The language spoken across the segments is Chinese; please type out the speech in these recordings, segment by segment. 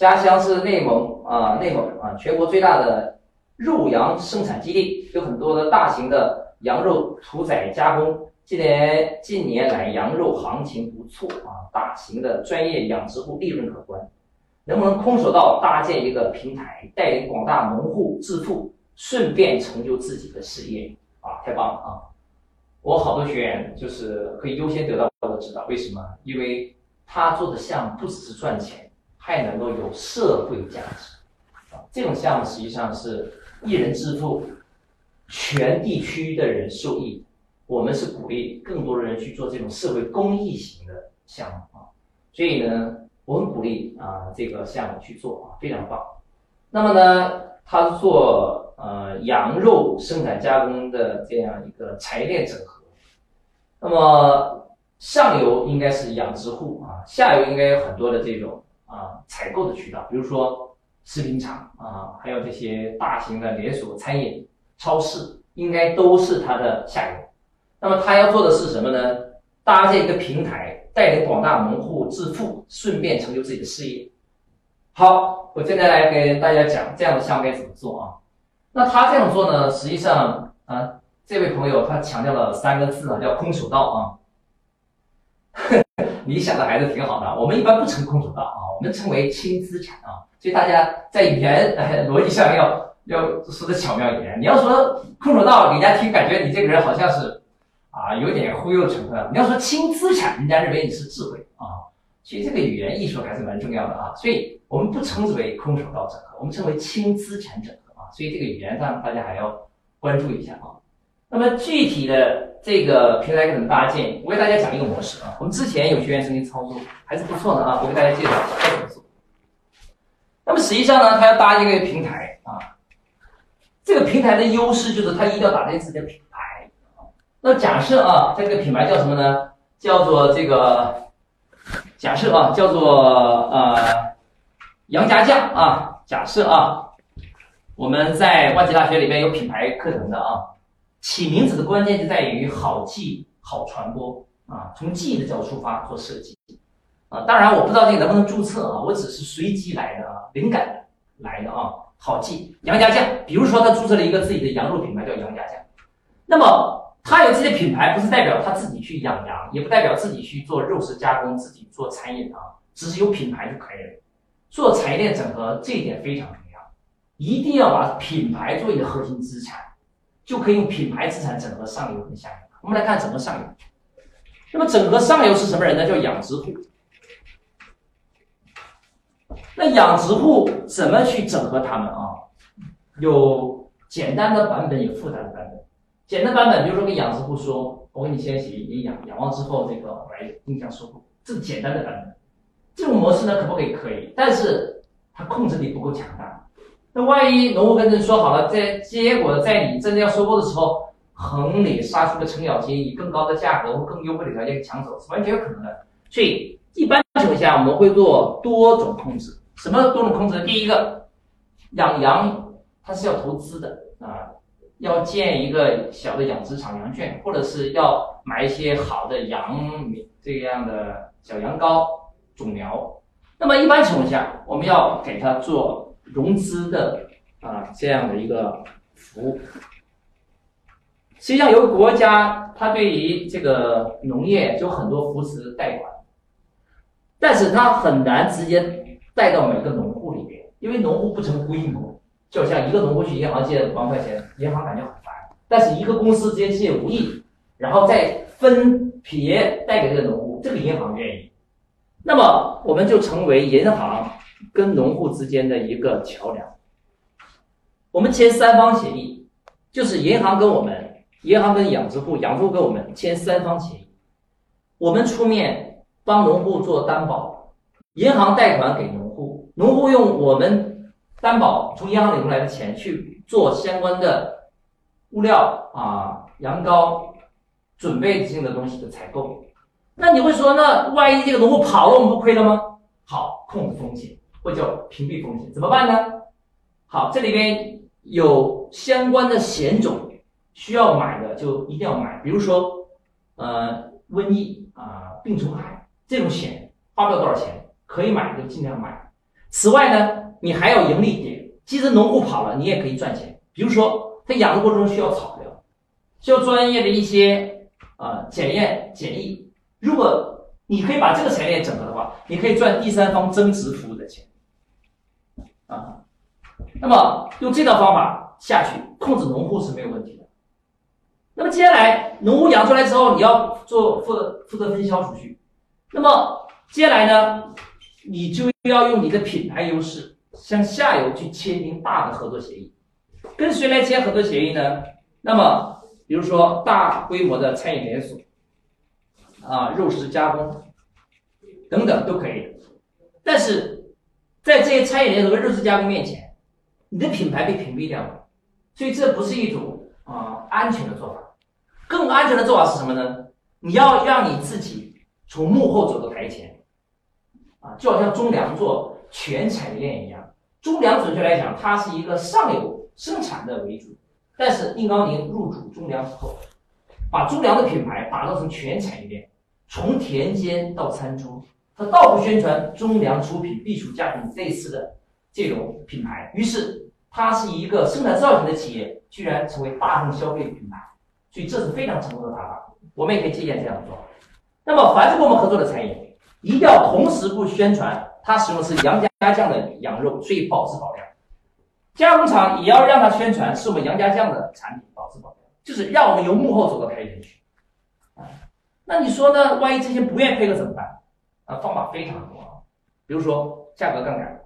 家乡是内蒙啊，内蒙啊，全国最大的肉羊生产基地，有很多的大型的羊肉屠宰加工。今年近年来羊肉行情不错啊，大型的专业养殖户利润可观。能不能空手道搭建一个平台，带领广大农户致富，顺便成就自己的事业啊？太棒了啊！我好多学员就是可以优先得到我的指导，为什么？因为他做的项目不只是赚钱，还能够有社会价值啊！这种项目实际上是一人致富，全地区的人受益。我们是鼓励更多的人去做这种社会公益型的项目啊，所以呢。我很鼓励啊，这个项目去做啊，非常棒。那么呢，他做呃羊肉生产加工的这样一个产业链整合。那么上游应该是养殖户啊，下游应该有很多的这种啊采购的渠道，比如说食品厂啊，还有这些大型的连锁餐饮超市，应该都是他的下游。那么他要做的是什么呢？搭建一个平台。带领广大农户致富，顺便成就自己的事业。好，我现在来给大家讲这样的项目该怎么做啊？那他这样做呢？实际上啊，这位朋友他强调了三个字啊，叫空手道啊。你想的还是挺好的。我们一般不称空手道啊，我们称为轻资产啊。所以大家在语言逻辑上要要说的巧妙一点。你要说空手道，人家听感觉你这个人好像是。啊，有点忽悠成分。你要说轻资产，人家认为你是智慧啊。其实这个语言艺术还是蛮重要的啊。所以我们不称之为空手道整合，我们称为轻资产整合啊。所以这个语言上大家还要关注一下啊。那么具体的这个平台该怎么搭建？我给大家讲一个模式啊。我们之前有学员曾经操作，还是不错的啊。我给大家介绍该怎么做。那么实际上呢，他要搭建一个平台啊。这个平台的优势就是它一定要打造自己的品牌。那假设啊，这个品牌叫什么呢？叫做这个，假设啊，叫做呃杨家将啊。假设啊，我们在万吉大学里面有品牌课程的啊，起名字的关键就在于好记、好传播啊。从记忆的角度出发做设计啊。当然我不知道这个能不能注册啊，我只是随机来的啊，灵感来的啊。好记杨家将，比如说他注册了一个自己的羊肉品牌叫杨家将，那么。他有自己的品牌，不是代表他自己去养羊，也不代表自己去做肉食加工，自己做餐饮啊，只是有品牌就可以了。做产业链整合这一点非常重要，一定要把品牌做你的核心资产，就可以用品牌资产整合上游跟下游。我们来看整合上游，那么整合上游是什么人呢？叫养殖户。那养殖户怎么去整合他们啊？有简单的版本，有复杂的版本。简单版本，比如说跟养殖户说，我给你先洗你养，养完之后这个我来定向收购，这是简单的版本。这种模式呢，可不可以？可以，但是它控制力不够强大。那万一农户跟人说好了，在结果在你真的要收购的时候，横里杀出个程咬金，以更高的价格或更优惠的条件抢走，是完全有可能的。所以一般情况下，我们会做多种控制。什么多种控制？第一个，养羊它是要投资的啊。要建一个小的养殖场、羊圈，或者是要买一些好的羊这样的小羊羔种苗。那么一般情况下，我们要给它做融资的啊这样的一个服务。实际上，由国家它对于这个农业就很多扶持贷款，但是它很难直接贷到每个农户里边，因为农户不成规模。就像一个农户去银行借五万块钱，银行感觉很烦。但是一个公司直接借五亿，然后再分别贷给这个农户，这个银行愿意。那么我们就成为银行跟农户之间的一个桥梁。我们签三方协议，就是银行跟我们，银行跟养殖户，养殖户跟我们签三方协议。我们出面帮农户做担保，银行贷款给农户，农户用我们。担保从银行领过来的钱去做相关的物料啊、羊羔准备性的东西的采购，那你会说，那万一这个农户跑了，我们不亏了吗？好，控制风险或叫屏蔽风险，怎么办呢？好，这里边有相关的险种需要买的就一定要买，比如说呃瘟疫啊、病虫害这种险花不了多少钱，可以买就尽量买。此外呢，你还有盈利点，即使农户跑了，你也可以赚钱。比如说，他养殖过程中需要草料，需要专业的一些啊检验检疫。如果你可以把这个产业链整合的话，你可以赚第三方增值服务的钱啊。那么用这套方法下去控制农户是没有问题的。那么接下来农户养出来之后，你要做负责负责分销出去。那么接下来呢，你就要用你的品牌优势向下游去签订大的合作协议。跟谁来签合作协议呢？那么比如说大规模的餐饮连锁，啊，肉食加工等等都可以。但是在这些餐饮连锁和肉食加工面前，你的品牌被屏蔽掉了，所以这不是一种啊安全的做法。更安全的做法是什么呢？你要让你自己从幕后走到台前，啊，就好像中粮做全产业链一样。中粮准确来讲，它是一个上游生产的为主，但是硬高宁入主中粮之后，把中粮的品牌打造成全产业链，从田间到餐桌，他到处宣传中粮出品必属家庭类似的这种品牌，于是它是一个生产制造型的企业，居然成为大众消费品牌，所以这是非常成功的打法，我们也可以借鉴这样做。那么凡是跟我们合作的餐饮，一定要同时不宣传它使用的是杨家酱的羊肉，所以保质保量。加工厂也要让它宣传是我们杨家酱的产品，保质保量，就是让我们由幕后走到台前去。那你说呢？万一这些不愿意配合怎么办？啊，方法非常多啊，比如说价格杠杆，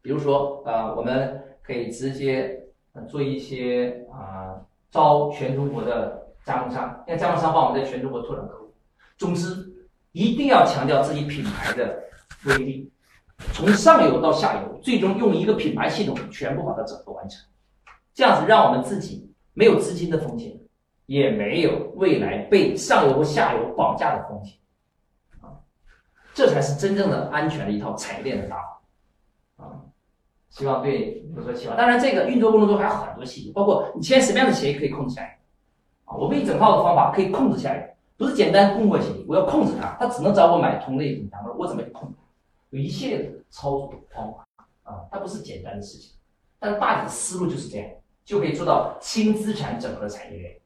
比如说啊，我们可以直接做一些啊招全中国的加盟商，让加盟商帮我们在全中国拓展客户。总之，一定要强调自己品牌的威力，从上游到下游，最终用一个品牌系统全部把它整合完成。这样子，让我们自己没有资金的风险，也没有未来被上游和下游绑架的风险。这才是真正的安全的一套产业链的打法。啊，希望对有所启发。当然，这个运作过程中还有很多细节，包括你签什么样的协议可以控制下游。啊，我们一整套的方法可以控制下游。不是简单供货协议，我要控制它，它只能找我买同类型羊肉，我怎么去控制？有一系列的操作方法啊，它不是简单的事情，但大体思路就是这样，就可以做到轻资产整合的产业链。